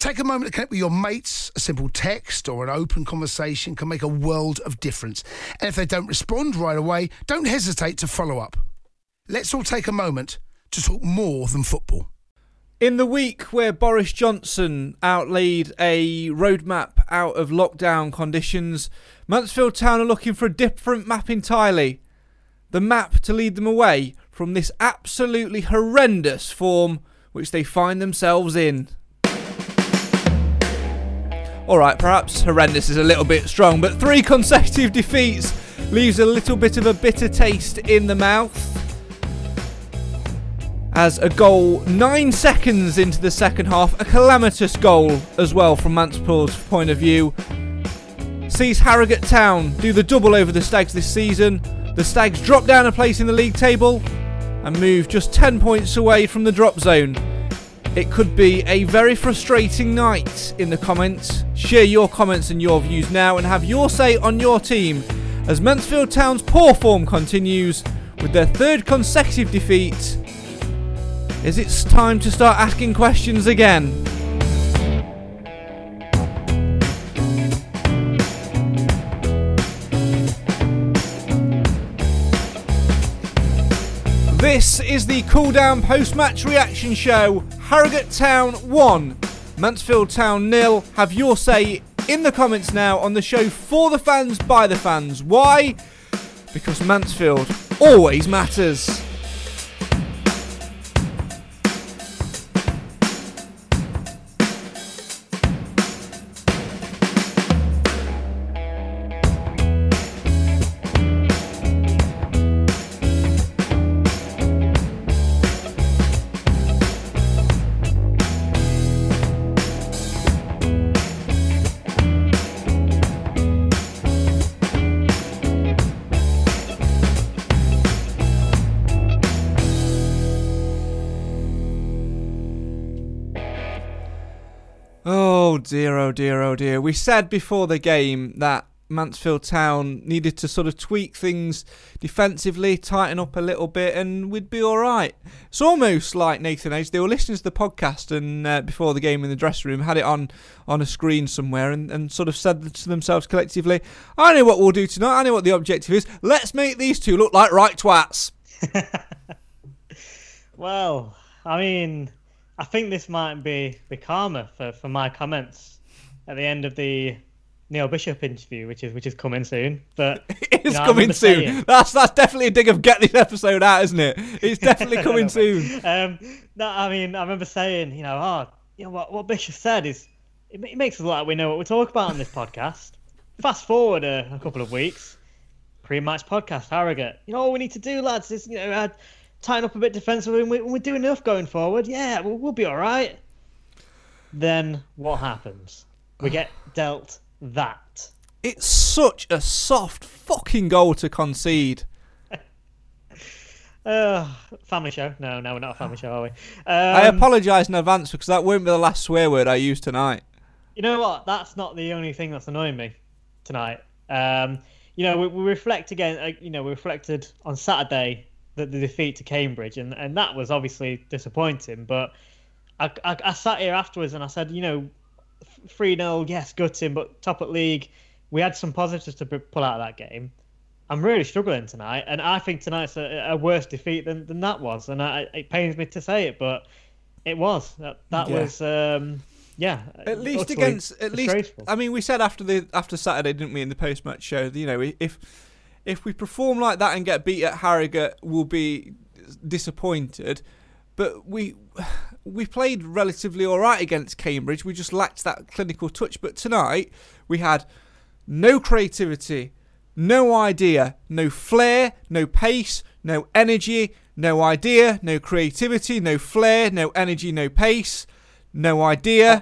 Take a moment to connect with your mates. A simple text or an open conversation can make a world of difference. And if they don't respond right away, don't hesitate to follow up. Let's all take a moment to talk more than football. In the week where Boris Johnson outlaid a roadmap out of lockdown conditions, Mansfield Town are looking for a different map entirely. The map to lead them away from this absolutely horrendous form which they find themselves in. Alright, perhaps horrendous is a little bit strong, but three consecutive defeats leaves a little bit of a bitter taste in the mouth. As a goal nine seconds into the second half, a calamitous goal as well from Mansfield's point of view, sees Harrogate Town do the double over the Stags this season. The Stags drop down a place in the league table and move just 10 points away from the drop zone. It could be a very frustrating night in the comments. Share your comments and your views now and have your say on your team as Mansfield Town's poor form continues with their third consecutive defeat. Is it time to start asking questions again? This is the cool down post match reaction show. Harrogate Town 1, Mansfield Town nil. Have your say in the comments now on the show for the fans, by the fans. Why? Because Mansfield always matters. Oh dear, oh dear. We said before the game that Mansfield Town needed to sort of tweak things defensively, tighten up a little bit, and we'd be all right. It's almost like Nathan Edge. They were listening to the podcast and uh, before the game in the dressing room, had it on on a screen somewhere, and, and sort of said to themselves collectively, "I know what we'll do tonight. I know what the objective is. Let's make these two look like right twats." well, I mean, I think this might be the karma for, for my comments at the end of the Neil Bishop interview, which is which is coming soon. But it's you know, coming soon. Saying, that's that's definitely a dig of get this episode out, isn't it? It's definitely coming soon. Um, no, I mean, I remember saying, you know, oh, you know what what Bishop said is it, it makes us look like we know what we talk about on this podcast. Fast forward a, a couple of weeks, pre-match podcast, Harrogate. You know, all we need to do, lads, is you know. Add, tighten up a bit defensively, and we, we're doing enough going forward. Yeah, we'll, we'll be all right. Then what happens? We get dealt that. It's such a soft fucking goal to concede. Uh, family show? No, no, we're not a family show, are we? Um, I apologise in advance because that won't be the last swear word I use tonight. You know what? That's not the only thing that's annoying me tonight. Um, you know, we, we reflect again. Uh, you know, we reflected on Saturday that the defeat to Cambridge, and, and that was obviously disappointing. But I, I, I sat here afterwards and I said, you know, 3 0, yes, gutting, but top at league, we had some positives to pull out of that game. I'm really struggling tonight, and I think tonight's a, a worse defeat than, than that was, and I, it pains me to say it, but it was. That, that Yeah. was, um, yeah. At least against, at least. I mean, we said after the after Saturday, didn't we, in the post match show? You know, if if we perform like that and get beat at Harrogate, we'll be disappointed. But we we played relatively all right against Cambridge. We just lacked that clinical touch. But tonight we had no creativity, no idea, no flair, no pace, no energy, no idea, no creativity, no flair, no energy, no pace, no idea,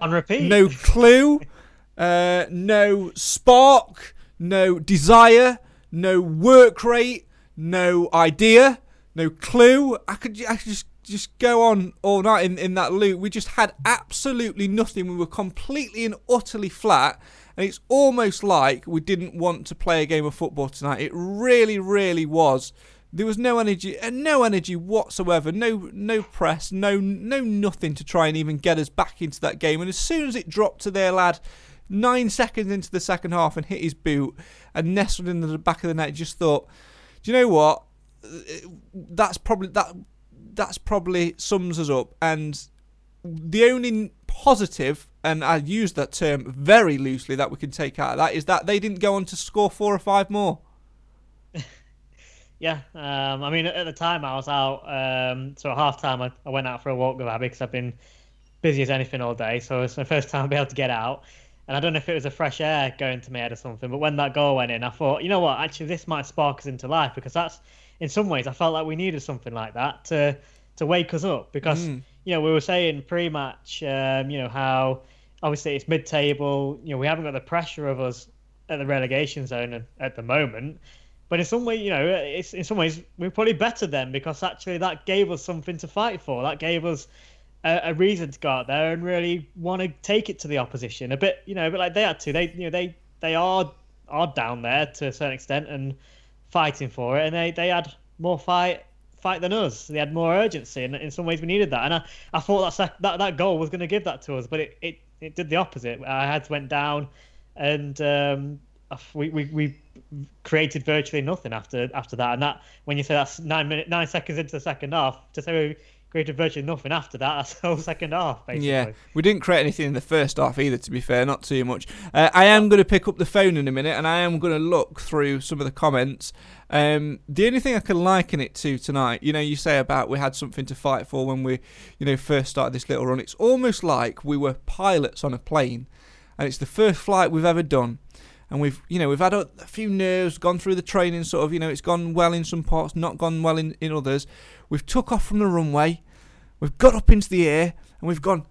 no clue, uh, no spark, no desire, no work rate, no idea, no clue. I could, I could just just go on all night in, in that loop. We just had absolutely nothing. We were completely and utterly flat. And it's almost like we didn't want to play a game of football tonight. It really, really was. There was no energy, uh, no energy whatsoever. No, no press, no, no nothing to try and even get us back into that game. And as soon as it dropped to their lad, nine seconds into the second half, and hit his boot and nestled in the back of the net, just thought, do you know what? That's probably that. That's probably sums us up. And the only positive, and I use that term very loosely, that we can take out of that is that they didn't go on to score four or five more. Yeah, um, I mean, at the time I was out, um, so at half time I, I went out for a walk with Abby because I've been busy as anything all day. So it's my first time I'll be able to get out. And I don't know if it was a fresh air going to my head or something, but when that goal went in, I thought, you know what, actually, this might spark us into life because that's, in some ways, I felt like we needed something like that to to wake us up because, you know, we were saying pre match, um, you know, how obviously it's mid table, you know, we haven't got the pressure of us at the relegation zone at, at the moment. But in some way, you know, it's in some ways we're probably better then because actually that gave us something to fight for. That gave us a, a reason to go out there and really want to take it to the opposition. A bit, you know, a bit like they had to. They, you know, they they are are down there to a certain extent and fighting for it, and they they had more fight fight than us. They had more urgency, and in some ways we needed that. And I, I thought that sec- that that goal was going to give that to us, but it, it, it did the opposite. Our heads went down, and um, we, we we created virtually nothing after after that. And that when you say that's nine minute nine seconds into the second half, to say we created virtually nothing after that, that's the whole second half basically. Yeah, we didn't create anything in the first half either. To be fair, not too much. Uh, I am going to pick up the phone in a minute, and I am going to look through some of the comments. Um, the only thing I can liken it to tonight, you know, you say about we had something to fight for when we, you know, first started this little run. It's almost like we were pilots on a plane, and it's the first flight we've ever done. And we've, you know, we've had a, a few nerves, gone through the training, sort of, you know, it's gone well in some parts, not gone well in, in others. We've took off from the runway, we've got up into the air, and we've gone,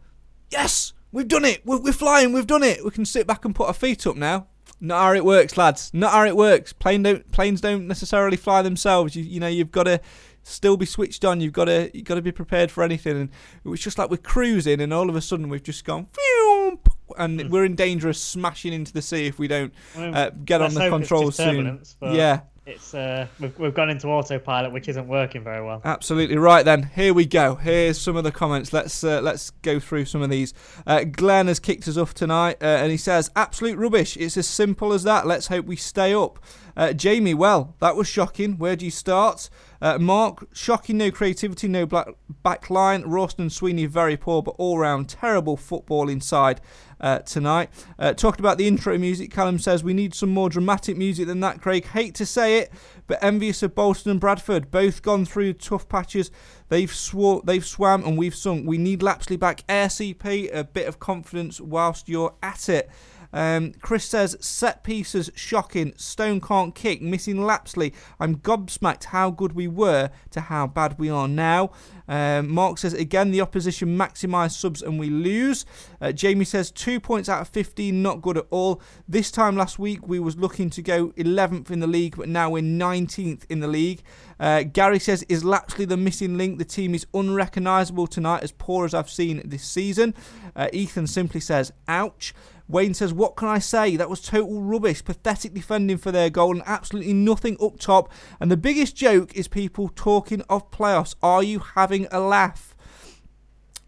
yes, we've done it, we're, we're flying, we've done it. We can sit back and put our feet up now. Not how it works, lads. Not how it works. Plane don't, planes don't necessarily fly themselves. You, you know, you've got to still be switched on. You've got to, you've got to be prepared for anything. And it was just like we're cruising, and all of a sudden we've just gone, and we're in danger of smashing into the sea if we don't I mean, uh, get on the controls soon. Yeah, It's uh, we've, we've gone into autopilot, which isn't working very well. Absolutely right. Then here we go. Here's some of the comments. Let's uh, let's go through some of these. Uh, Glenn has kicked us off tonight, uh, and he says, "Absolute rubbish. It's as simple as that. Let's hope we stay up." Uh, Jamie, well, that was shocking. Where do you start? Uh, Mark, shocking. No creativity, no black back line. Rawson and Sweeney very poor, but all round terrible football inside uh, tonight. Uh, talking about the intro music, Callum says we need some more dramatic music than that. Craig, hate to say it, but envious of Bolton and Bradford. Both gone through tough patches. They've swore, they've swam, and we've sunk. We need Lapslie back. AirCP, a bit of confidence whilst you're at it. Um, Chris says set pieces shocking. Stone can't kick. Missing Lapslie. I'm gobsmacked how good we were to how bad we are now. Um, Mark says again the opposition maximise subs and we lose. Uh, Jamie says two points out of 15, not good at all. This time last week we was looking to go 11th in the league, but now we're 19th in the league. Uh, Gary says is Lapslie the missing link? The team is unrecognisable tonight, as poor as I've seen this season. Uh, Ethan simply says ouch. Wayne says, What can I say? That was total rubbish. Pathetic defending for their goal and absolutely nothing up top. And the biggest joke is people talking of playoffs. Are you having a laugh?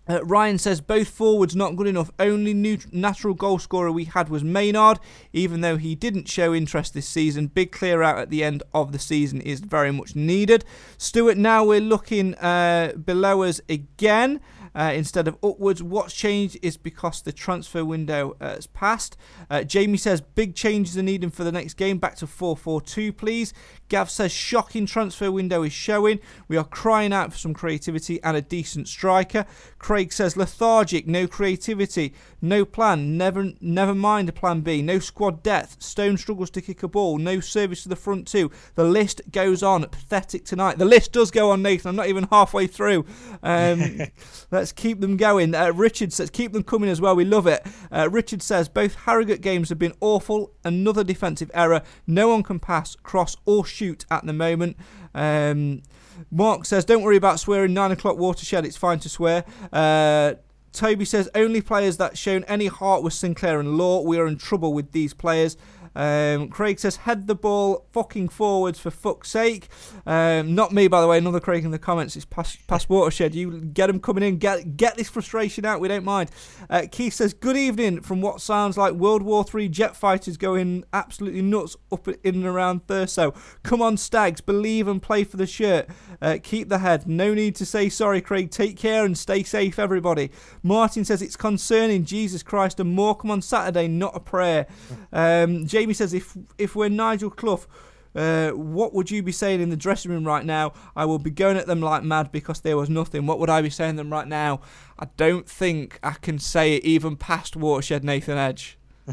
Uh, Ryan says both forwards not good enough. Only new natural goal scorer we had was Maynard, even though he didn't show interest this season. Big clear out at the end of the season is very much needed. Stuart, now we're looking uh, below us again uh, instead of upwards. What's changed is because the transfer window uh, has passed. Uh, Jamie says big changes are needed for the next game. Back to 4 4 2, please. Gav says shocking transfer window is showing. We are crying out for some creativity and a decent striker. Craig says lethargic, no creativity, no plan, never never mind a plan B, no squad depth. Stone struggles to kick a ball, no service to the front two. The list goes on. Pathetic tonight. The list does go on, Nathan. I'm not even halfway through. Um, let's keep them going. Uh, Richard says keep them coming as well. We love it. Uh, Richard says both Harrogate games have been awful. Another defensive error. No one can pass, cross, or shoot at the moment. Um, Mark says, don't worry about swearing. Nine o'clock watershed. It's fine to swear. Uh, Toby says, only players that shown any heart was Sinclair and Law. We are in trouble with these players. Um, Craig says, head the ball fucking forwards for fuck's sake. Um, not me, by the way. Another Craig in the comments. It's past, past watershed. You get them coming in. Get get this frustration out. We don't mind. Uh, Keith says, good evening from what sounds like World War Three jet fighters going absolutely nuts up in and around Thurso. Come on, Stags. Believe and play for the shirt. Uh, keep the head. No need to say sorry, Craig. Take care and stay safe, everybody. Martin says, it's concerning. Jesus Christ. And more come on Saturday, not a prayer. Um, Jamie says, if if we're Nigel Clough, uh, what would you be saying in the dressing room right now? I will be going at them like mad because there was nothing. What would I be saying to them right now? I don't think I can say it even past Watershed Nathan Edge.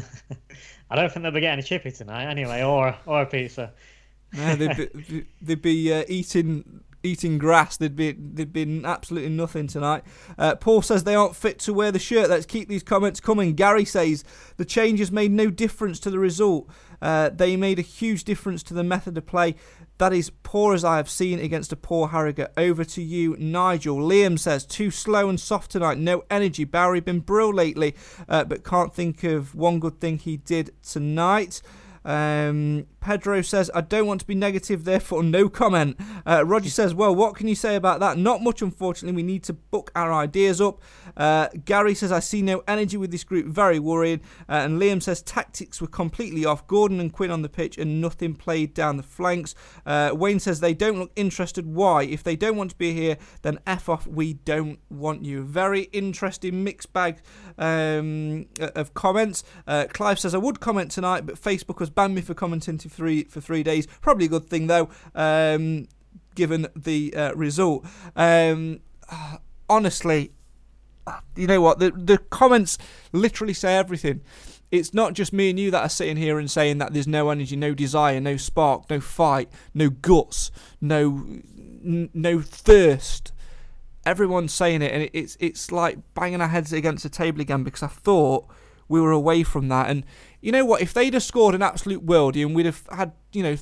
I don't think they'll be getting a chippy tonight anyway, or or a pizza. They'd be, they'd be uh, eating eating grass. They'd be there'd be absolutely nothing tonight. Uh, Paul says they aren't fit to wear the shirt. Let's keep these comments coming. Gary says the changes made no difference to the result. Uh, they made a huge difference to the method of play. That is poor as I have seen against a poor Harrogate. Over to you, Nigel. Liam says too slow and soft tonight. No energy. Barry been brill lately, uh, but can't think of one good thing he did tonight. Um, Pedro says, I don't want to be negative, therefore no comment. Uh, Roger says, Well, what can you say about that? Not much, unfortunately. We need to book our ideas up. Uh, Gary says, I see no energy with this group, very worried. Uh, and Liam says, Tactics were completely off. Gordon and Quinn on the pitch and nothing played down the flanks. Uh, Wayne says, They don't look interested. Why? If they don't want to be here, then F off. We don't want you. Very interesting mixed bag um, of comments. Uh, Clive says, I would comment tonight, but Facebook has banned me for commenting three for three days. Probably a good thing though, um, given the uh, result. Um, honestly, you know what? The the comments literally say everything. It's not just me and you that are sitting here and saying that there's no energy, no desire, no spark, no fight, no guts, no n- no thirst. Everyone's saying it, and it's it's like banging our heads against the table again because I thought we were away from that. And you know what? If they'd have scored an absolute worldie and we'd have had you know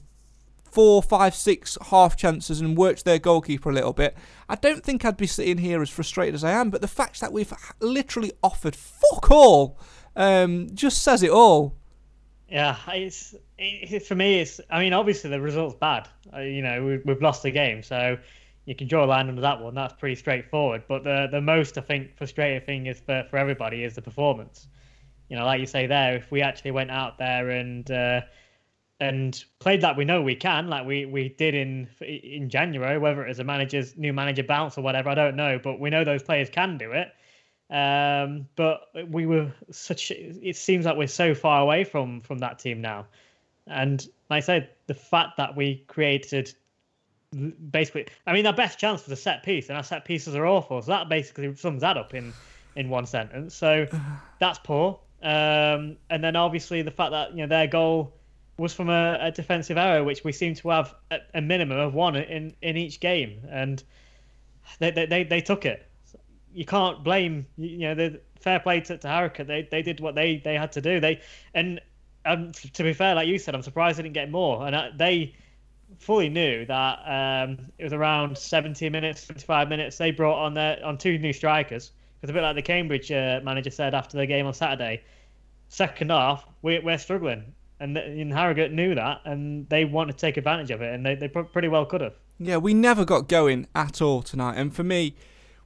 four, five, six half chances and worked their goalkeeper a little bit, I don't think I'd be sitting here as frustrated as I am. But the fact that we've literally offered fuck all um, just says it all. Yeah, it's it, for me. It's I mean, obviously the result's bad. Uh, you know, we, we've lost the game, so you can draw a line under that one. That's pretty straightforward. But the the most I think frustrating thing is for for everybody is the performance. You know, like you say there, if we actually went out there and uh, and played like we know we can, like we, we did in in January, whether it was a manager's new manager bounce or whatever, I don't know, but we know those players can do it. Um, but we were such. It seems like we're so far away from from that team now, and like I said, the fact that we created basically, I mean, our best chance was a set piece, and our set pieces are awful. So that basically sums that up in in one sentence. So that's poor. Um, and then obviously the fact that you know their goal was from a, a defensive error, which we seem to have a, a, minimum of one in, in each game, and they they, they, they took it. You can't blame you know the fair play to, to Harrogate. They they did what they, they had to do. They and um, to be fair, like you said, I'm surprised they didn't get more. And uh, they fully knew that um, it was around 70 minutes, 75 minutes. They brought on their on two new strikers because a bit like the Cambridge uh, manager said after the game on Saturday second half, we, we're struggling. And in Harrogate knew that, and they wanted to take advantage of it, and they, they pretty well could have. Yeah, we never got going at all tonight. And for me,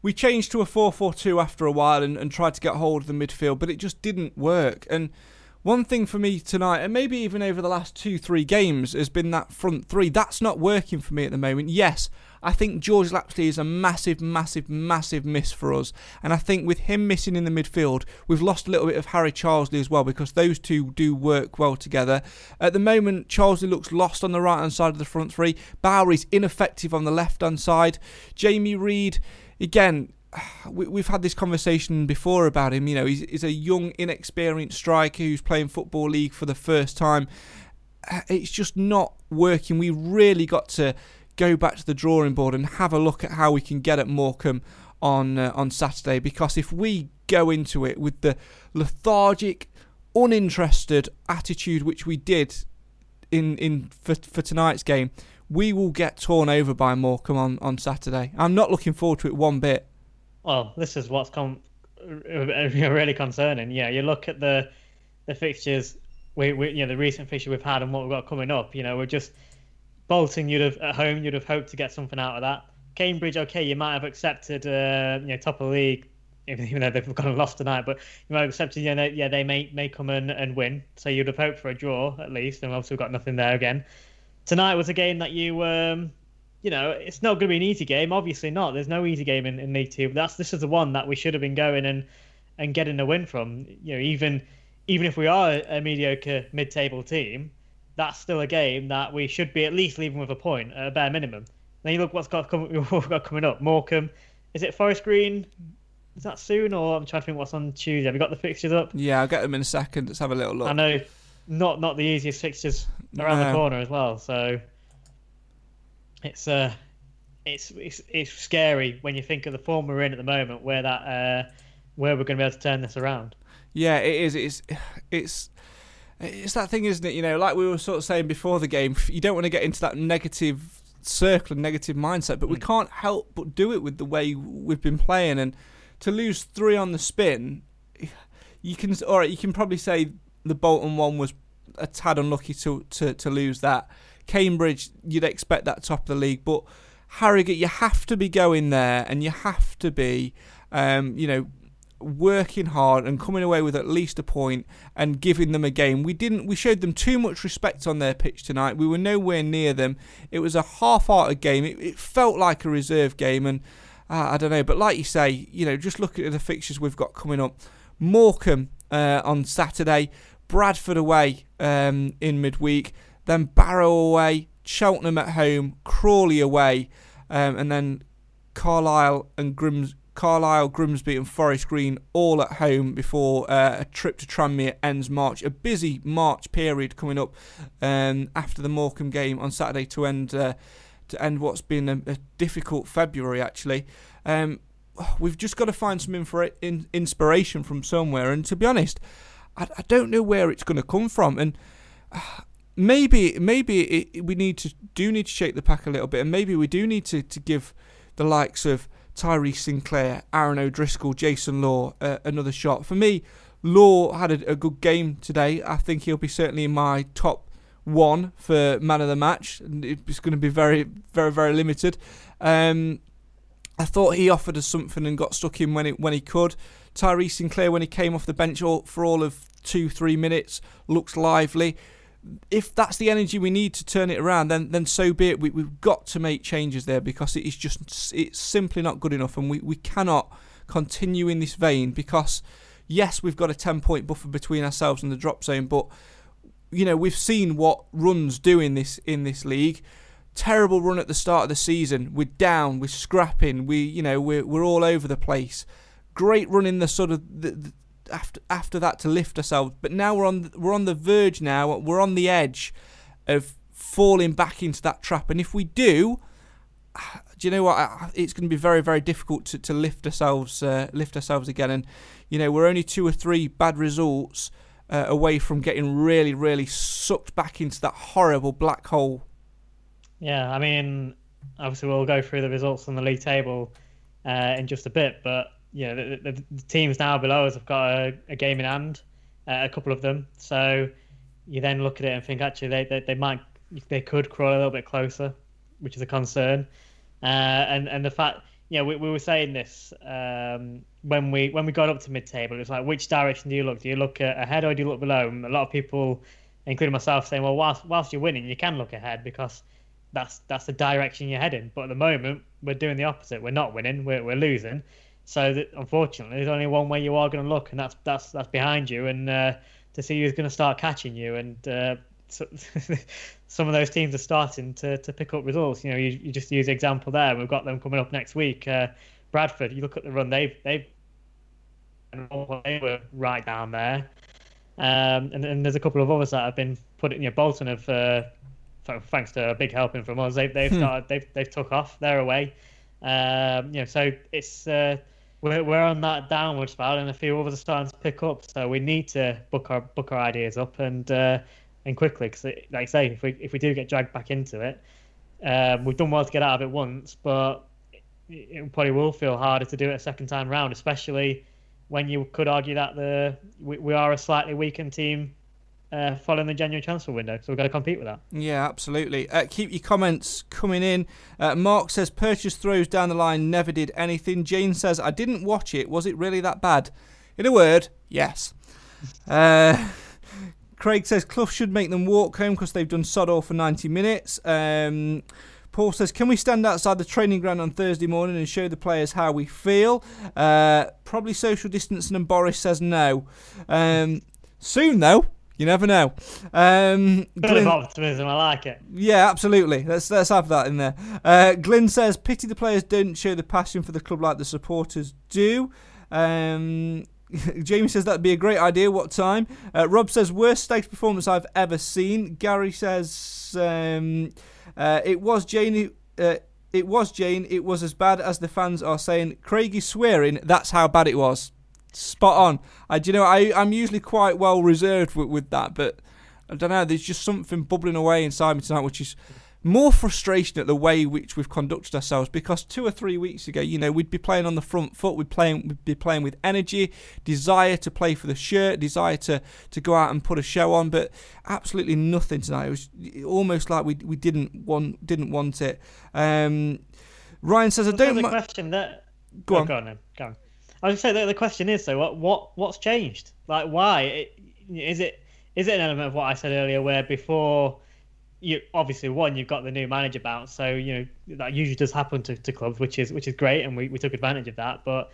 we changed to a 4-4-2 after a while and, and tried to get hold of the midfield, but it just didn't work. And one thing for me tonight, and maybe even over the last two, three games, has been that front three. That's not working for me at the moment. Yes, I think George Lapslie is a massive, massive, massive miss for us. And I think with him missing in the midfield, we've lost a little bit of Harry Charsley as well because those two do work well together. At the moment, Charlesley looks lost on the right hand side of the front three. Bowery's ineffective on the left hand side. Jamie Reid, again, we, have had this conversation before about him. You know, he's, he's, a young, inexperienced striker who's playing football league for the first time. It's just not working. We really got to go back to the drawing board and have a look at how we can get at Morecambe on uh, on Saturday. Because if we go into it with the lethargic, uninterested attitude which we did in in for, for tonight's game, we will get torn over by Morecambe on, on Saturday. I'm not looking forward to it one bit well, this is what's come really concerning. Yeah, you look at the the fixtures, we, we you know the recent fixture we've had and what we've got coming up. You know, we're just Bolton. You'd have at home. You'd have hoped to get something out of that. Cambridge, okay, you might have accepted, uh, you know, top of the league, even though they've gone and lost tonight. But you might have accepted, you know, yeah, they may may come and, and win. So you'd have hoped for a draw at least, and obviously we've got nothing there again. Tonight was a game that you um, you know, it's not going to be an easy game. Obviously not. There's no easy game in, in League Two. But that's this is the one that we should have been going and and getting a win from. You know, even even if we are a mediocre mid-table team, that's still a game that we should be at least leaving with a point at a bare minimum. Then you look what's got, come, what got coming up. Morecambe, is it Forest Green? Is that soon, or I'm trying to think what's on Tuesday. Have you got the fixtures up? Yeah, I'll get them in a second. Let's have a little look. I know, not not the easiest fixtures around no. the corner as well. So it's uh, it's it's it's scary when you think of the form we're in at the moment, where that uh, where we're going to be able to turn this around. Yeah, it is. It's it's it's that thing, isn't it? You know, like we were sort of saying before the game, you don't want to get into that negative circle and negative mindset, but we mm. can't help but do it with the way we've been playing. And to lose three on the spin, you can all right. You can probably say the Bolton one was a tad unlucky to to, to lose that. Cambridge, you'd expect that top of the league, but Harrogate, you have to be going there, and you have to be, um, you know, working hard and coming away with at least a point and giving them a game. We didn't. We showed them too much respect on their pitch tonight. We were nowhere near them. It was a half-hearted game. It, it felt like a reserve game, and uh, I don't know. But like you say, you know, just look at the fixtures we've got coming up. Morecambe uh, on Saturday, Bradford away um, in midweek then Barrow away, Cheltenham at home, Crawley away, um, and then Carlisle and Grims. Carlisle, Grimsby, and Forest Green all at home before uh, a trip to Tranmere ends March. A busy March period coming up um, after the Morecambe game on Saturday to end uh, to end what's been a, a difficult February. Actually, um, we've just got to find some infra- in, inspiration from somewhere. And to be honest, I, I don't know where it's going to come from. And uh, maybe maybe it, we need to do need to shake the pack a little bit, and maybe we do need to, to give the likes of Tyrese Sinclair, Aaron O'Driscoll, Jason Law uh, another shot. For me, Law had a, a, good game today. I think he'll be certainly in my top one for man of the match. It's going to be very, very, very limited. Um, I thought he offered us something and got stuck in when it when he could. Tyrese Sinclair, when he came off the bench all, for all of two, three minutes, looks lively if that's the energy we need to turn it around, then then so be it. We, we've got to make changes there because it is just it's simply not good enough, and we, we cannot continue in this vein because yes, we've got a ten point buffer between ourselves and the drop zone, but you know we've seen what runs do in this in this league. Terrible run at the start of the season. We're down. We're scrapping. We you know we're we're all over the place. Great run in the sort of the, after after that to lift ourselves. But now we're on we're on the verge now. We're on the edge of falling back into that trap. And if we do, do you know what? It's going to be very very difficult to, to lift ourselves uh, lift ourselves again. And you know we're only two or three bad results uh, away from getting really really sucked back into that horrible black hole. Yeah, I mean, obviously we'll go through the results on the league table uh, in just a bit, but yeah, the, the, the, teams now below us have got a, a game in hand, uh, a couple of them. So you then look at it and think actually they, they, they might they could crawl a little bit closer, which is a concern. Uh, and and the fact you know, we, we were saying this um, when we when we got up to mid-table. It was like, which direction do you look? Do you look ahead or do you look below? And a lot of people, including myself, saying, well, whilst whilst you're winning, you can look ahead because that's that's the direction you're heading. But at the moment, we're doing the opposite. We're not winning. We're we're losing. So that, unfortunately, there's only one way you are going to look, and that's that's that's behind you, and uh, to see who's going to start catching you. And uh, so, some of those teams are starting to, to pick up results. You know, you, you just use the example there. We've got them coming up next week. Uh, Bradford, you look at the run they've they've they were right down there. Um, and, and there's a couple of others that have been put. in. You know, Bolton have, uh, thanks to a big helping from us, they've they've hmm. started they've they've took off. They're away. Um, you know, so it's uh, we're we're on that downward spiral, and a few others are starting to pick up. So we need to book our book our ideas up and uh, and quickly, because like I say, if we if we do get dragged back into it, um, we've done well to get out of it once, but it, it probably will feel harder to do it a second time round, especially when you could argue that the we, we are a slightly weakened team uh, following the January transfer window. So we've got to compete with that. Yeah, absolutely. Uh, keep your comments coming in. Uh, Mark says purchase throws down the line never did anything. Jane says I didn't watch it. Was it really that bad? In a word, yes. Uh, Craig says Clough should make them walk home because they've done sod all for 90 minutes. Um, Paul says, Can we stand outside the training ground on Thursday morning and show the players how we feel? Uh, probably social distancing, and Boris says no. Um, soon, though. You never know. Um, Bit of optimism, I like it. Yeah, absolutely. Let's let's have that in there. Uh, Glyn says, "Pity the players don't show the passion for the club like the supporters do." Um, Jamie says that'd be a great idea. What time? Uh, Rob says worst Stags performance I've ever seen. Gary says um, uh, it was Jane. Uh, it was Jane. It was as bad as the fans are saying. Craig is swearing. That's how bad it was. Spot on. I, do you know, I, I'm usually quite well reserved with, with that, but I don't know. There's just something bubbling away inside me tonight, which is more frustration at the way which we've conducted ourselves because two or three weeks ago, you know, we'd be playing on the front foot, we'd playing we'd be playing with energy, desire to play for the shirt, desire to, to go out and put a show on, but absolutely nothing tonight. It was almost like we we didn't want didn't want it. Um, Ryan says, "I don't." The question that go oh, on. Go on, then. go on. I was say that the question is so what what what's changed? Like why? It, is it is it an element of what I said earlier where before you obviously one you've got the new manager bounce so you know that usually does happen to, to clubs which is which is great and we, we took advantage of that but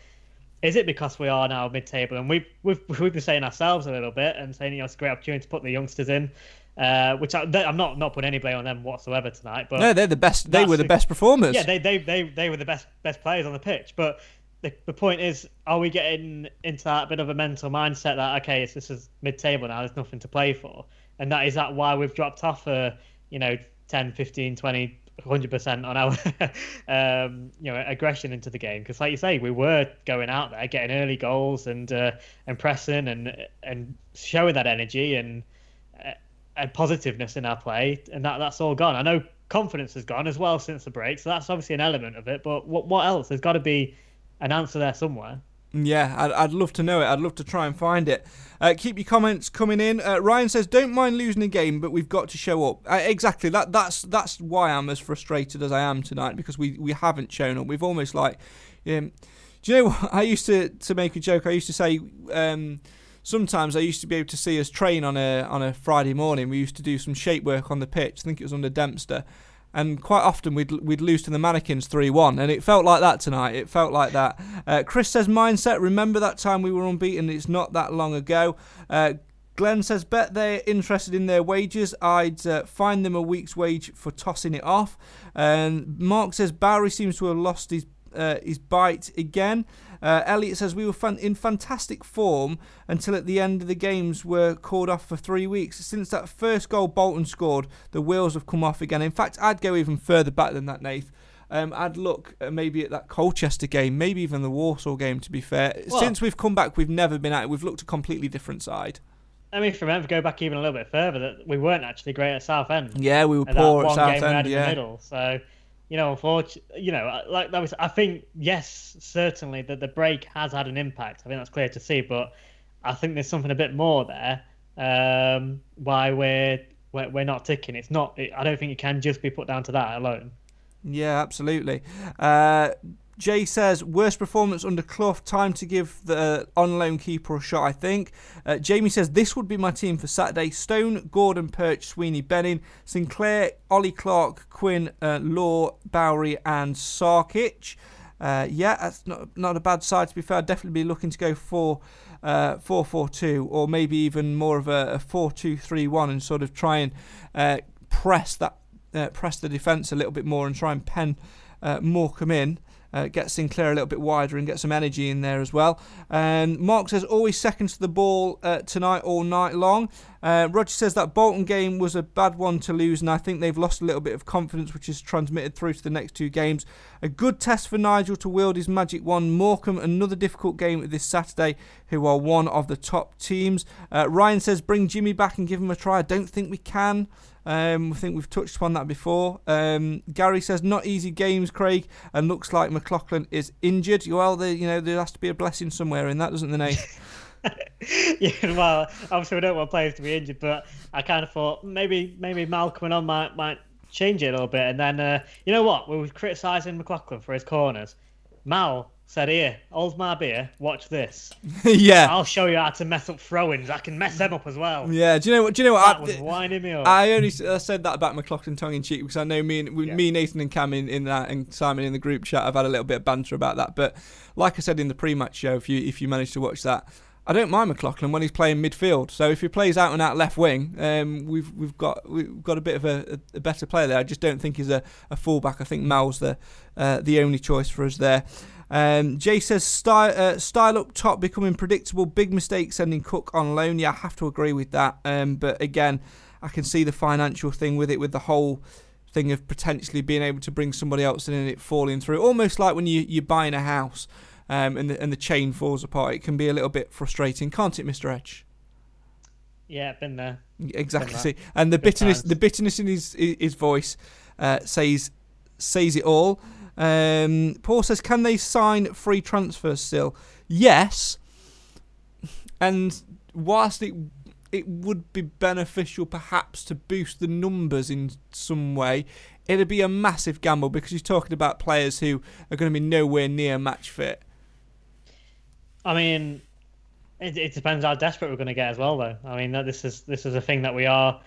is it because we are now mid-table? And we've we've, we've been saying ourselves a little bit and saying you know it's a great opportunity to put the youngsters in uh, which I, am not not putting any blame on them whatsoever tonight but no they're the best they were the best performers. Yeah they, they they they were the best best players on the pitch but the, the point is, are we getting into that bit of a mental mindset that okay, this is mid-table now, there's nothing to play for, and that is that why we've dropped off for you know 10, 15, 20, 100% on our um, you know aggression into the game. Because like you say we were going out there getting early goals and uh, and pressing and and showing that energy and uh, and positiveness in our play and that that's all gone. I know confidence has gone as well since the break so that's obviously an element of it but what what else? There's got to be an answer there somewhere. Yeah, I'd, I'd love to know it. I'd love to try and find it. Uh, keep your comments coming in. Uh, Ryan says, "Don't mind losing a game, but we've got to show up." Uh, exactly. That that's that's why I'm as frustrated as I am tonight because we, we haven't shown up. We've almost like, um, do you know? What? I used to to make a joke. I used to say. Um, sometimes I used to be able to see us train on a on a Friday morning. We used to do some shape work on the pitch. I think it was under Dempster, and quite often we'd we'd lose to the mannequins three one, and it felt like that tonight. It felt like that. Uh, Chris says mindset. Remember that time we were unbeaten? It's not that long ago. Uh, Glenn says, bet they're interested in their wages. I'd uh, find them a week's wage for tossing it off. And Mark says, Bowery seems to have lost his uh, his bite again. Uh, Elliot says we were fun- in fantastic form until at the end of the games were called off for three weeks. Since that first goal Bolton scored, the wheels have come off again. In fact, I'd go even further back than that, Nath. Um, I'd look maybe at that Colchester game, maybe even the Walsall game. To be fair, well, since we've come back, we've never been at it. We've looked a completely different side. I mean, if you remember, go back even a little bit further, that we weren't actually great at Southend. Yeah, we were poor at Southend. Yeah, middle, so you know, unfortunately, you know, like that was. I think yes, certainly that the break has had an impact. I think that's clear to see, but I think there's something a bit more there. Um, why we're, we're we're not ticking. It's not. I don't think it can just be put down to that alone. Yeah, absolutely. Uh, Jay says worst performance under Clough. Time to give the on loan keeper a shot. I think. Uh, Jamie says this would be my team for Saturday: Stone, Gordon, Perch, Sweeney, Benning, Sinclair, Ollie Clarke, Quinn, uh, Law, Bowery, and Sarkic. Uh, yeah, that's not not a bad side to be fair. I'd definitely be looking to go for uh, 4-4-2 or maybe even more of a, a 4-2-3-1 and sort of try and uh, press that uh, press the defence a little bit more and try and pen uh, Morecambe in uh, get Sinclair a little bit wider and get some energy in there as well. And Mark says always seconds to the ball uh, tonight all night long. Uh, Roger says that Bolton game was a bad one to lose, and I think they've lost a little bit of confidence, which is transmitted through to the next two games. A good test for Nigel to wield his magic wand. Morecambe, another difficult game this Saturday, who are one of the top teams. Uh, Ryan says bring Jimmy back and give him a try. I don't think we can. Um, I think we've touched upon that before. Um, Gary says not easy games, Craig, and looks like McLaughlin is injured. Well, there, you know there has to be a blessing somewhere in that, doesn't there, Nate? yeah, well, obviously we don't want players to be injured, but I kind of thought maybe maybe Malcolm and on might might change it a little bit, and then uh, you know what? We were criticising McLaughlin for his corners. Mal said, "Here, hold my beer. Watch this. yeah, I'll show you how to mess up throw-ins. I can mess them up as well." Yeah. Do you know what? Do you know what? That I, was winding me up. I only I said that about McLaughlin tongue in cheek because I know me and Yeah. me, Nathan and Cam in, in that and Simon in the group chat. I've had a little bit of banter about that, but like I said in the pre-match show, if you if you managed to watch that. I don't mind McLaughlin when he's playing midfield. So if he plays out and out left wing, um, we've we've got we've got a bit of a, a better player there. I just don't think he's a, a fullback. I think Mal's the uh, the only choice for us there. Um, Jay says style, uh, style up top becoming predictable. Big mistake sending Cook on loan. Yeah, I have to agree with that. Um, but again, I can see the financial thing with it, with the whole thing of potentially being able to bring somebody else in and it falling through. Almost like when you you're buying a house um, and the and the chain falls apart. It can be a little bit frustrating, can't it, Mister Edge? yeah, been there. Exactly. that. See, and the Good bitterness, times. the bitterness in his his voice uh, says says it all. Um, Paul says, "Can they sign free transfers still?" Yes. And whilst it it would be beneficial, perhaps, to boost the numbers in some way, it'd be a massive gamble because you're talking about players who are going to be nowhere near match fit. I mean, it, it depends how desperate we're going to get as well, though. I mean, this is this is a thing that we are.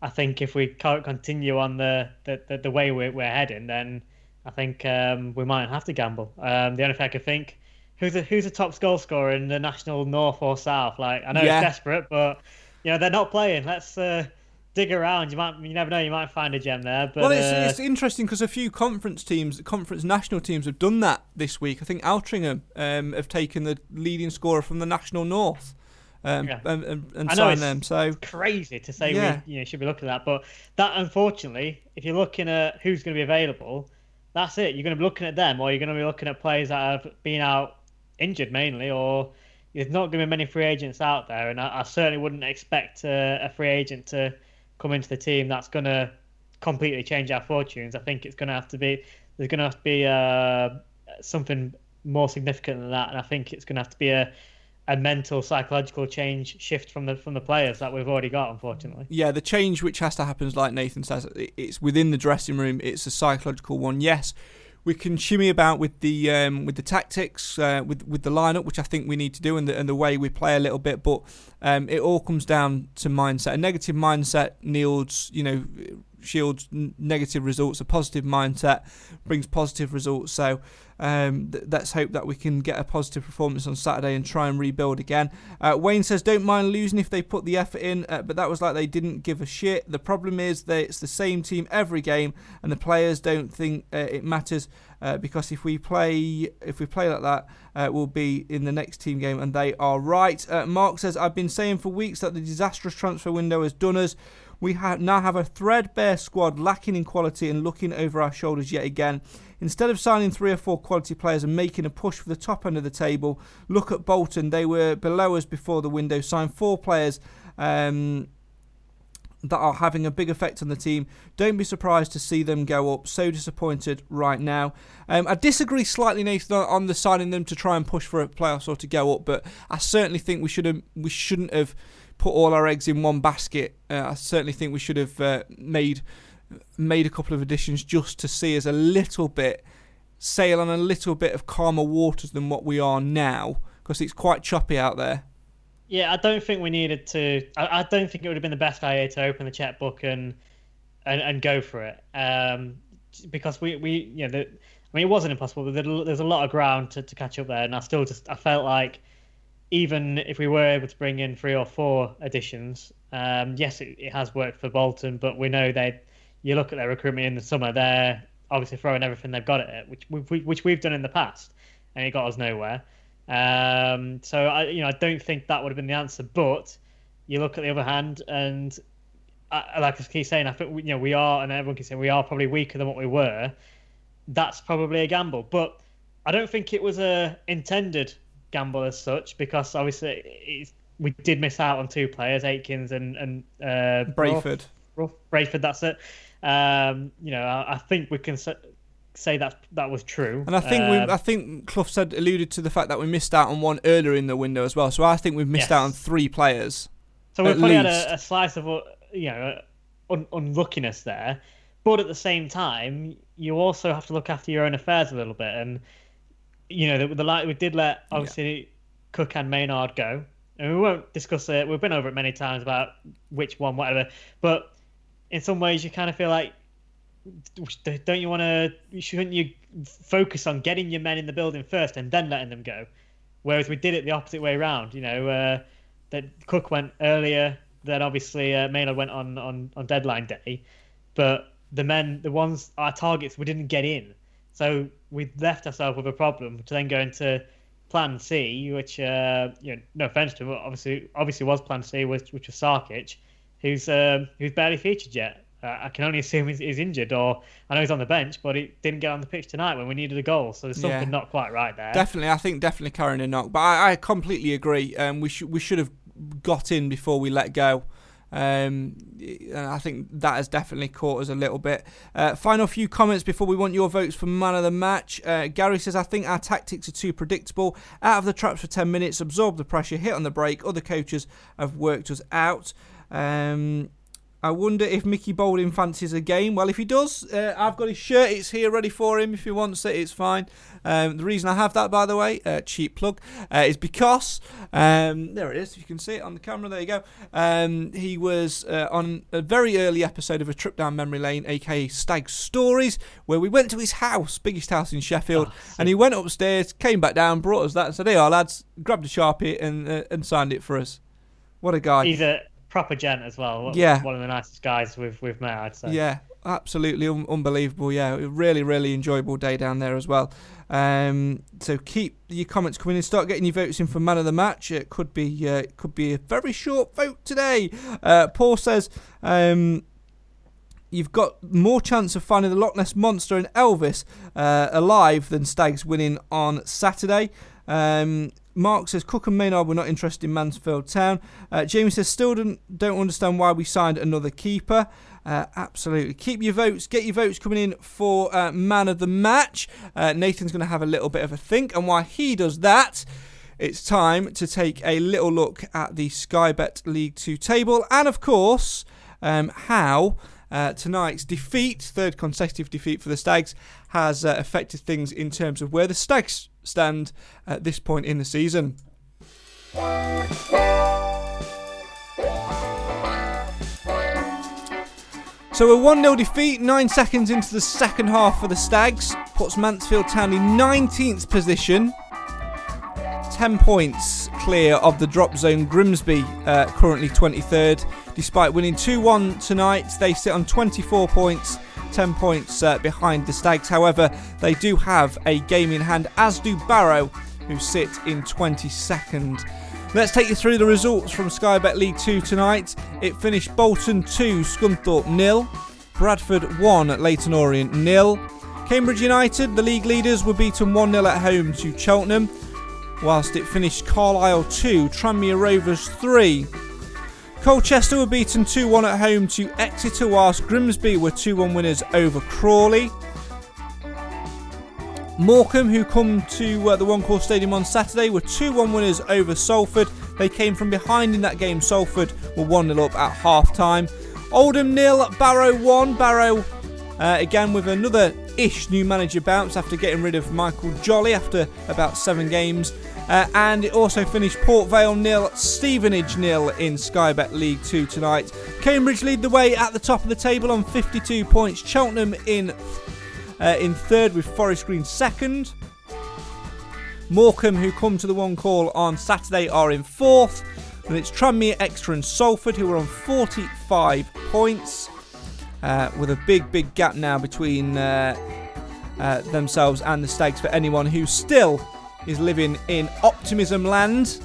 I think if we can't continue on the the, the, the way we're, we're heading, then I think um, we might have to gamble. Um, the only thing I could think, who's the, who's the top goal scorer in the national north or south? Like I know Yeah. it's desperate, but you know they're not playing. Let's uh, dig around. You might you never know. You might find a gem there. But well, it's, uh, it's interesting because a few conference teams, conference national teams, have done that this week. I think Altrincham um, have taken the leading scorer from the national north um, Yeah. and, and, and them. So crazy to say Yeah. we you know should be looking at that. But that unfortunately, if you're looking at who's going to be available, that's it. You're going to be looking at them, or you're going to be looking at players that have been out injured mainly, or there's not going to be many free agents out there. And I, I certainly wouldn't expect a, a free agent to come into the team that's going to completely change our fortunes. I think it's going to have to be there's going to have to be uh, something more significant than that, and I think it's going to have to be a a mental psychological change shift from the from the players that we've already got unfortunately yeah, the change which has to happen, is like Nathan says, it's within the dressing room. It's a psychological one. Yes, we can shimmy about with the um, with the tactics, uh, with with the lineup, which I think we need to do, and the and the way we play a little bit. But um, it all comes down to mindset. A negative mindset yields, you know, shields negative results. A positive mindset brings positive results. So um, th- let's hope that we can get a positive performance on Saturday and try and rebuild again. Uh, Wayne says, "Don't mind losing if they put the effort in, uh, but that was like they didn't give a shit. The problem is that it's the same team every game, and the players don't think uh, it matters uh, because if we play if we play like that, uh, we'll be in the next team game, and they are right." Uh, Mark says, "I've been saying for weeks that the disastrous transfer window has done us." We ha- now have a threadbare squad lacking in quality and looking over our shoulders yet again. Instead of signing three or four quality players and making a push for the top end of the table, look at Bolton. They were below us before the window. Signed four players um, that are having a big effect on the team. Don't be surprised to see them go up. So disappointed right now. Um, I disagree slightly, Nathan, on- the signing them to try and push for a playoffs or to go up, but I certainly think we should have we shouldn't have put all our eggs in one basket. Uh, I certainly think we should have uh, made made a couple of additions just to see us a little bit sail on a little bit of calmer waters than what we are now because it's quite choppy out there. Yeah, I don't think we needed to. I, I don't think it would have been the best idea to open the checkbook and and, and go for it. Um, because we we you know the, I mean it wasn't impossible, but there's a lot of ground to, to catch up there, and I still just I felt like even if we were able to bring in three or four additions, um, yes, it, it has worked for Bolton, but we know they. You look at their recruitment in the summer; they're obviously throwing everything they've got at it, which we've, which we've done in the past, and it got us nowhere. Um, so I, you know, I don't think that would have been the answer. But you look at the other hand, and I, like I keep saying, I think you know we are, and everyone can say we are probably weaker than what we were. That's probably a gamble, but I don't think it was a intended gamble as such because obviously we did miss out on two players, Aikens and and uh, Brayford. Ruff, Brayford, that's it. Um, you know, I, I think we can say that that was true. And I think um, we, I think Clough said alluded to the fact that we missed out on one earlier in the window as well. So I think we've missed yes. out on three players. So we probably least. had a, a, slice of you know un- unluckiness there, but at the same time, you also have to look after your own affairs a little bit. And you know, the, the like we did let obviously yeah. Cook and Maynard go, and we won't discuss it. We've been over it many times about which one, whatever. But in some ways, you kind of feel like don't you want to? Shouldn't you focus on getting your men in the building first and then letting them go? Whereas we did it the opposite way around. You know, uh, that Cook went earlier. Then obviously uh, Maynard went on, on on deadline day, but the men, the ones our targets, we didn't get in. So we left ourselves with a problem to then go into Plan C, which uh, you know, no offense to him, obviously obviously was Plan C, which, which was Sarkic, who's uh, who's barely featured yet. Uh, I can only assume he's, he's, injured, or I know he's on the bench, but he didn't get on the pitch tonight when we needed a goal. So there's something yeah. not quite right there. Definitely, I think definitely carrying a knock, but I, I completely agree. Um, we should we should have got in before we let go. Um, I think that has definitely caught us a little bit. Uh, final few comments before we want your votes for man of the match. Uh, Gary says, I think our tactics are too predictable. Out of the traps for 10 minutes, absorb the pressure, hit on the break. Other coaches have worked us out. Um, I wonder if Mickey Boulding fancies a game. Well, if he does, uh, I've got his shirt. It's here ready for him. If he wants it, it's fine. Um, the reason I have that, by the way, uh, cheap plug, uh, is because um, there it is. You can see it on the camera. There you go. Um, he was uh, on a very early episode of a trip down memory lane, aka Stag Stories, where we went to his house, biggest house in Sheffield, oh, and he went upstairs, came back down, brought us that, and said, "Hey, our lads, grabbed a sharpie and uh, and signed it for us." What a guy! He's a proper gent as well. Yeah, one of the nicest guys we've we've met. I'd say. Yeah, absolutely un- unbelievable. Yeah, really really enjoyable day down there as well. Um, so keep your comments coming and Start getting your votes in for man of the match. It could be uh, could be a very short vote today. Uh, Paul says. Um, you've got more chance of finding the Loch Ness monster and Elvis uh, alive than Stags winning on Saturday. Um, Mark says Cook and Maynard were not interested in Mansfield Town. Uh, Jamie says still don't, don't understand why we signed another keeper. Uh, absolutely. Keep your votes. Get your votes coming in for uh, man of the match. Uh, Nathan's going to have a little bit of a think, and while he does that, it's time to take a little look at the Sky Bet League Two table, and of course, um, how. Uh, tonight's defeat, third consecutive defeat for the Stags, has uh, affected things in terms of where the Stags stand at this point in the season. So a 1 0 defeat, 9 seconds into the second half for the Stags, puts Mansfield Town in 19th position. 10 points clear of the drop zone. Grimsby uh, currently 23rd. Despite winning 2 1 tonight, they sit on 24 points 10 points uh, behind the Stags. However, they do have a game in hand, as do Barrow, who sit in 22nd. Let's take you through the results from Sky Bet League 2 tonight. It finished Bolton 2, Scunthorpe nil, Bradford 1, Leyton Orient nil. Cambridge United, the league leaders, were beaten 1 0 at home to Cheltenham, whilst it finished Carlisle 2, Tranmere Rovers 3. Colchester were beaten 2 1 at home to Exeter, whilst Grimsby were 2 1 winners over Crawley. Morecambe, who come to uh, the One Call Stadium on Saturday, were 2 1 winners over Salford. They came from behind in that game. Salford were 1 0 up at half time. Oldham nil, Barrow 1. Barrow uh, again with another ish new manager bounce after getting rid of Michael Jolly after about seven games. Uh, and it also finished Port Vale nil, Stevenage nil in Sky Bet League 2 tonight. Cambridge lead the way at the top of the table on 52 points. Cheltenham in uh, in third with Forest Green second. Morecambe, who come to the one call on Saturday, are in fourth. And it's Tranmere, Exeter, and Salford who are on 45 points. Uh, with a big, big gap now between uh, uh, themselves and the Stags for anyone who still is living in optimism land.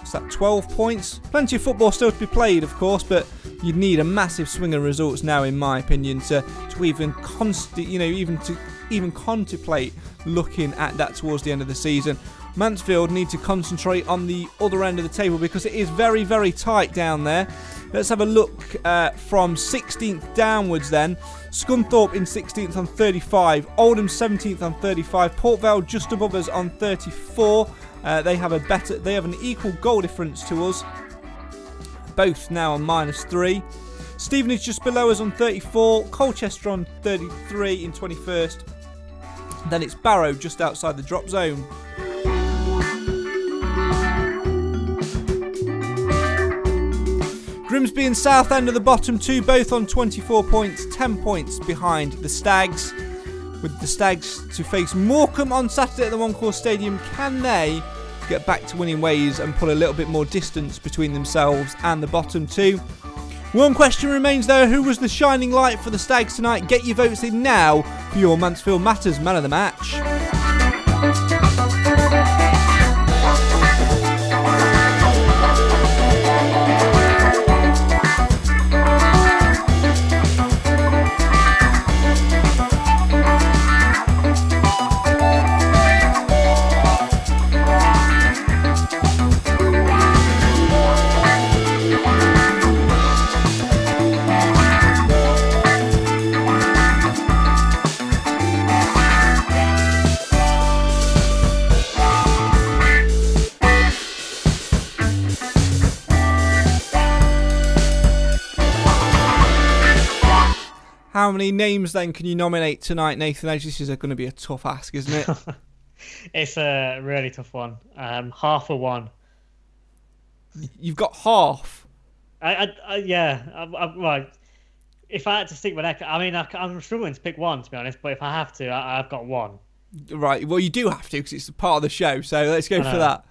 It's that 12 points. Plenty of football still to be played, of course, but you'd need a massive swing of results now, in my opinion, to, to even const- you know, even to even contemplate looking at that towards the end of the season. Mansfield need to concentrate on the other end of the table because it is very, very tight down there. Let's have a look uh, from 16th downwards then. Scunthorpe in 16th on 35, Oldham 17th on 35, Port Vale just above us on 34. Uh, they have a better, they have an equal goal difference to us. Both now on minus three. Stevenage just below us on 34, Colchester on 33 in 21st. Then it's Barrow just outside the drop zone. Grimsby and Southend are the bottom two, both on 24 points, 10 points behind the Stags. With the Stags to face Morecambe on Saturday at the One Call Stadium, can they get back to winning ways and put a little bit more distance between themselves and the bottom two? One question remains though who was the shining light for the Stags tonight? Get your votes in now for your Mansfield Matters man of the match. Many names then can you nominate tonight, Nathan Edge? This is going to be a tough ask, isn't it? it's a really tough one. Um, half a one. You've got half. I, I, I yeah. I, I, right. If I had to stick with that, I mean, I, am struggling to pick one to be honest. But if I have to, I, have got one. Right. Well, you do have to because it's part of the show. So let's go for that.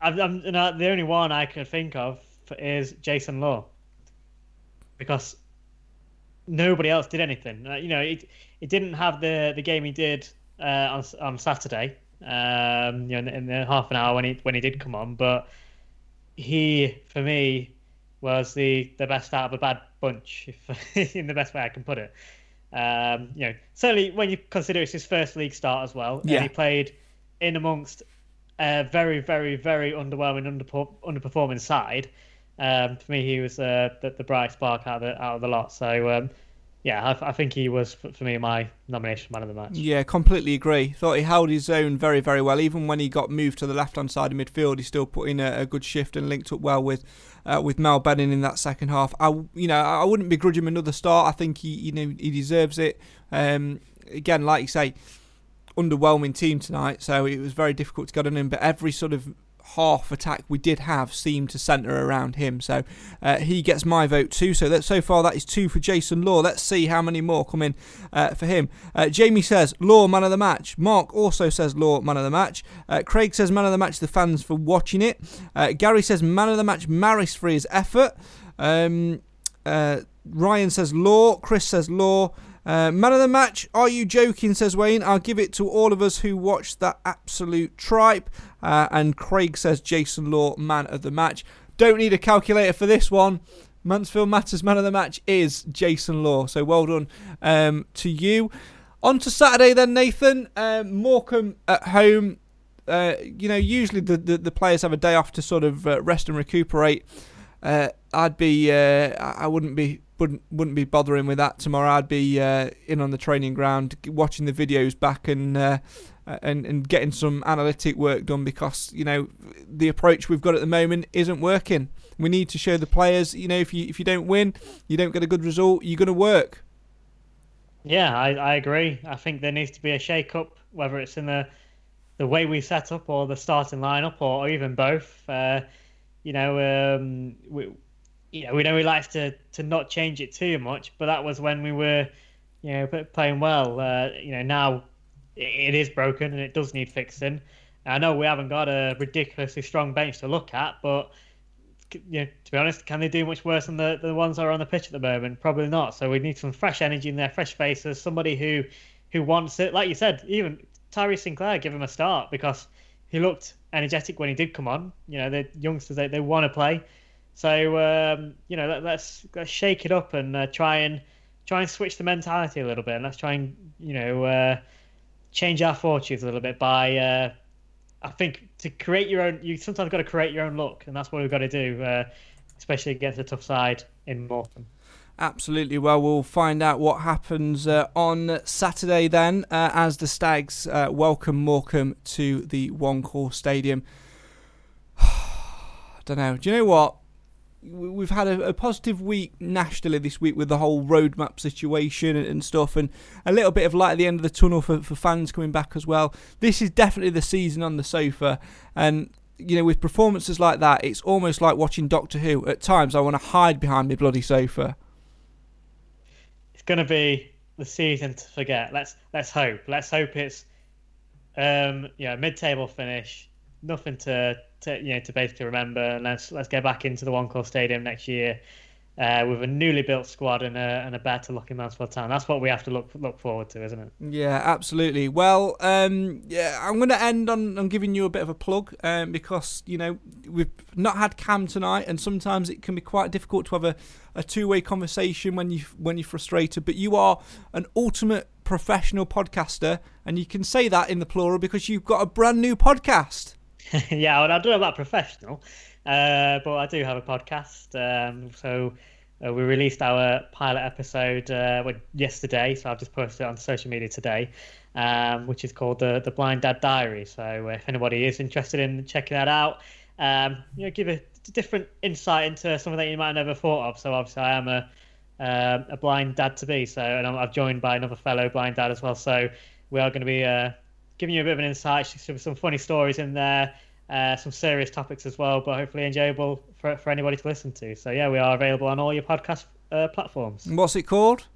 I'm, I'm, the only one I could think of is Jason Law because nobody else did anything. Uh, you know, it it didn't have the the game he did uh, on on Saturday. Um, you know, in, in, the half an hour when he when he did come on, but he for me was the the best out of a bad bunch, if, in the best way I can put it. Um, you know, certainly when you consider it's his first league start as well, yeah. and he played in amongst a very, very, very underwhelming, underperforming side. Um, for me, he was uh, the, the bright spark out of the, out of the lot. So, um, yeah, I, I, think he was for me my nomination man of the match. Yeah, completely agree. Thought he held his own very, very well. Even when he got moved to the left hand side of midfield, he still put in a, a good shift and linked up well with uh, with Mal Benning in that second half. I, you know, I wouldn't begrudge him another start. I think he, you know, he deserves it. Um, again, like you say, underwhelming team tonight, so it was very difficult to get on him. But every sort of half attack we did have seemed to centre around him. So uh, he gets my vote too. So that so far that is two for Jason Law. Let's see how many more come in uh, for him. Uh, Jamie says Law man of the match. Mark also says Law man of the match. Uh, Craig says man of the match. The fans for watching it. Uh, Gary says man of the match. Maris for his effort. Um, uh, Ryan says Law. Chris says Law. Uh, man of the match, are you joking? Says Wayne. I'll give it to all of us who watched that absolute tripe. Uh, and Craig says Jason Law, man of the match. Don't need a calculator for this one. Mansfield Matters man of the match is Jason Law. So well done um, to you. On to Saturday then, Nathan. Um, Morecambe at home. Uh, you know, usually the, the, the, players have a day off to sort of uh, rest and recuperate. Uh, I'd be, uh, I wouldn't be wouldn't wouldn't be bothering with that tomorrow. I'd be uh, in on the training ground, watching the videos back and uh, and and getting some analytic work done because you know the approach we've got at the moment isn't working. We need to show the players, you know, if you if you don't win, you don't get a good result, you're going to work. Yeah, I, I agree. I think there needs to be a shake up, whether it's in the the way we set up or the starting lineup or, or even both. Uh, you know, um, we, you know, we know we like to, to not change it too much, but that was when we were, you know, playing well. Uh, you know, now it is broken and it does need fixing. I know we haven't got a ridiculously strong bench to look at, but you know, to be honest, can they do much worse than the, the ones that are on the pitch at the moment? Probably not. So we need some fresh energy in there, fresh faces, somebody who who wants it. Like you said, even Tyrese Sinclair, give him a start because he looked energetic when he did come on. You know, the youngsters they, they want to play. So um, you know, let, us let's shake it up and uh, try and try and switch the mentality a little bit, and let's try and you know uh, change our fortunes a little bit by uh, I think to create your own, you sometimes got to create your own look, and that's what we've got to do, uh, especially against a tough side in Morecambe. Absolutely. Well, we'll find out what happens uh, on Saturday then, uh, as the Stags uh, welcome Morecambe to the One Call Stadium. I don't know. Do you know what? We've had a, a, positive week nationally this week with the whole roadmap situation and, and, stuff, and a little bit of light at the end of the tunnel for, for fans coming back as well. This is definitely the season on the sofa, and you know, with performances like that, it's almost like watching Doctor Who. At times, I want to hide behind my bloody sofa. It's going to be the season to forget. Let's let's hope. Let's hope it's um, yeah mid-table finish. Nothing to to you know to basically remember. And let's let's get back into the One Call Stadium next year uh, with a newly built squad and a and a better looking Mansfield Town. That's what we have to look look forward to, isn't it? Yeah, absolutely. Well, um, yeah, I'm going to end on, on giving you a bit of a plug um, because you know we've not had Cam tonight, and sometimes it can be quite difficult to have a, a two way conversation when you when you're frustrated. But you are an ultimate professional podcaster, and you can say that in the plural because you've got a brand new podcast. yeah, well, I don't know about professional, uh, but I do have a podcast. Um, so uh, we released our pilot episode uh, yesterday, so I've just posted it on social media today, um, which is called the the Blind Dad Diary. So if anybody is interested in checking that out, um, you know, give a different insight into something that you might have never thought of. So obviously, I am a uh, a blind dad to be. So and I'm, I'm joined by another fellow blind dad as well. So we are going to be uh, giving you a bit of an insight, some, some funny stories in there, uh, some serious topics as well, but hopefully enjoyable for, for anybody to listen to. So, yeah, we are available on all your podcast uh, platforms. What's it called?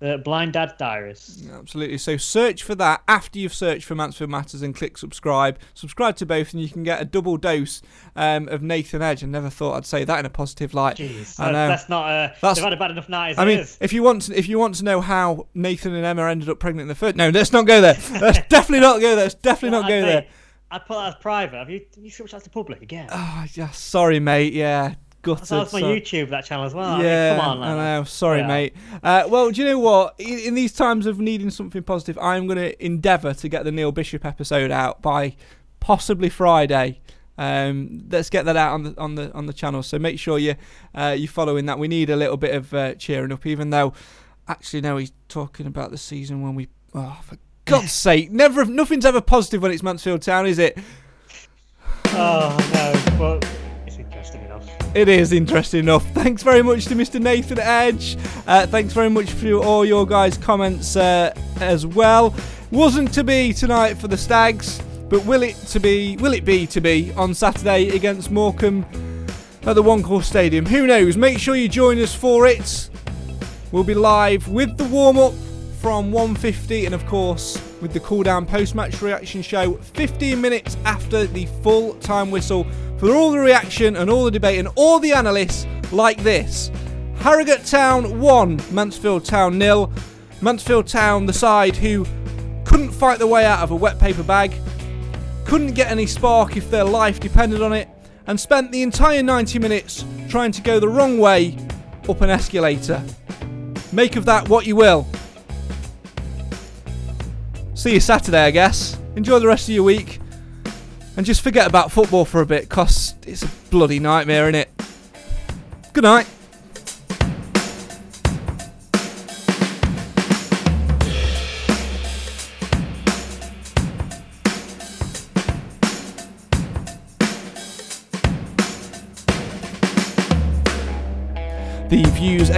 The Blind Dad Diaries. Absolutely. So search for that after you've searched for Mansfield Matters and click subscribe. Subscribe to both, and you can get a double dose um, of Nathan Edge. I never thought I'd say that in a positive light. Jeez, I know. That's not. A, that's, they've had a bad enough night. I mean, is. if you want, to, if you want to know how Nathan and Emma ended up pregnant in the first, no, let's not go there. Let's definitely not go there. Let's definitely well, not go there. I'd put that as private. Have you? Have you switched that to public again? Oh, yeah. Sorry, mate. Yeah gutted. That's my so. YouTube that channel as well. Yeah, I mean, come on, I know. Sorry, yeah. mate. Uh, well, do you know what? In, in, these times of needing something positive, I'm going to endeavour to get the Neil Bishop episode out by possibly Friday. Um, let's get that out on the on the on the channel. So make sure you uh, you're following that. We need a little bit of uh, cheering up, even though actually now he's talking about the season when we. Oh, for God's sake! Never, nothing's ever positive when it's Mansfield Town, is it? Oh no! Well, it is interesting enough. Thanks very much to Mr. Nathan Edge. Uh, thanks very much for all your guys' comments uh, as well. Wasn't to be tonight for the Stags, but will it to be? Will it be to be on Saturday against Morecambe at the One Call Stadium? Who knows? Make sure you join us for it. We'll be live with the warm up from 1:50, and of course with the cool down post match reaction show 15 minutes after the full time whistle for all the reaction and all the debate and all the analysts like this. Harrogate Town 1, Mansfield Town nil. Mansfield Town, the side who couldn't fight their way out of a wet paper bag, couldn't get any spark if their life depended on it, and spent the entire 90 minutes trying to go the wrong way up an escalator. Make of that what you will. See you Saturday, I guess. Enjoy the rest of your week and just forget about football for a bit because it's a bloody nightmare, isn't it? Good night.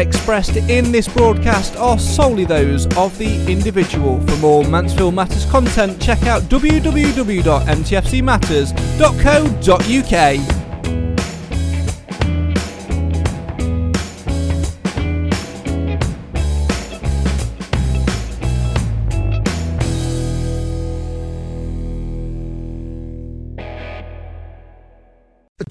Expressed in this broadcast are solely those of the individual. For more Mansfield Matters content, check out www.mtfcmatters.co.uk.